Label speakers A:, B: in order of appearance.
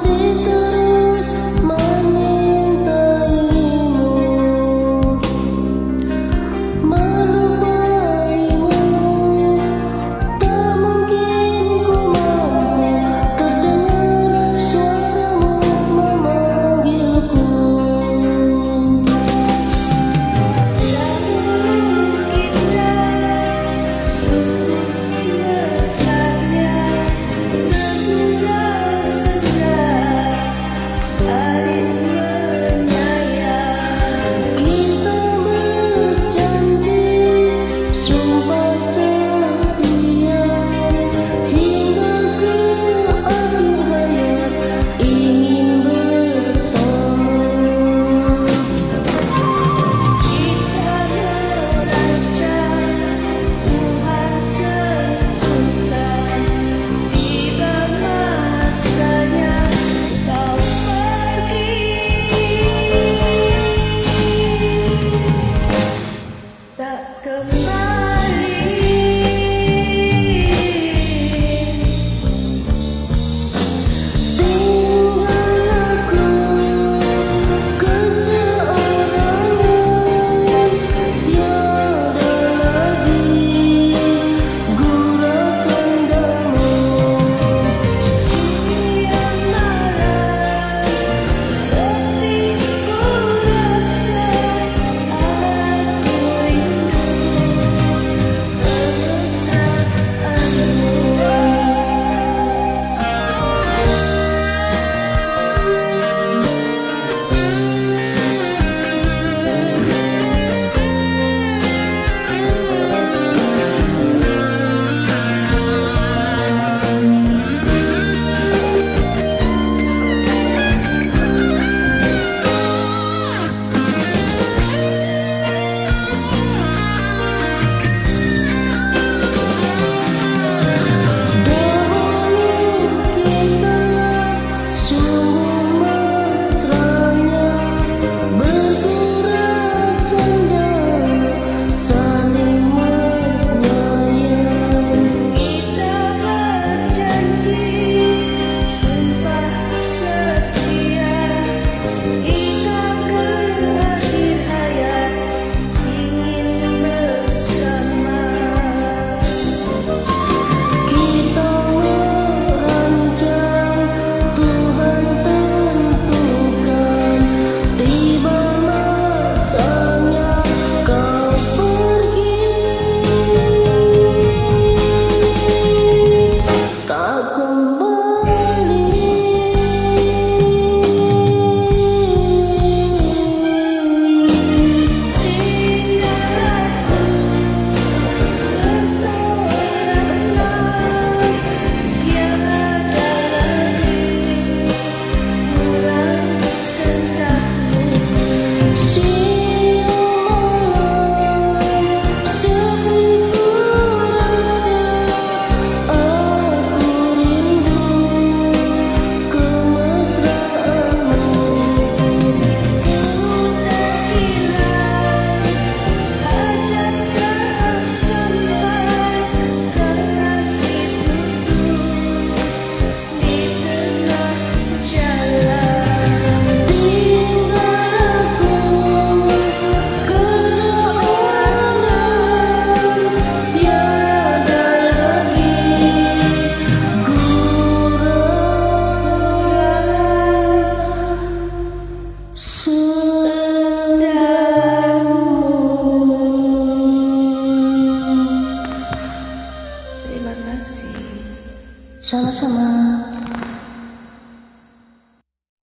A: see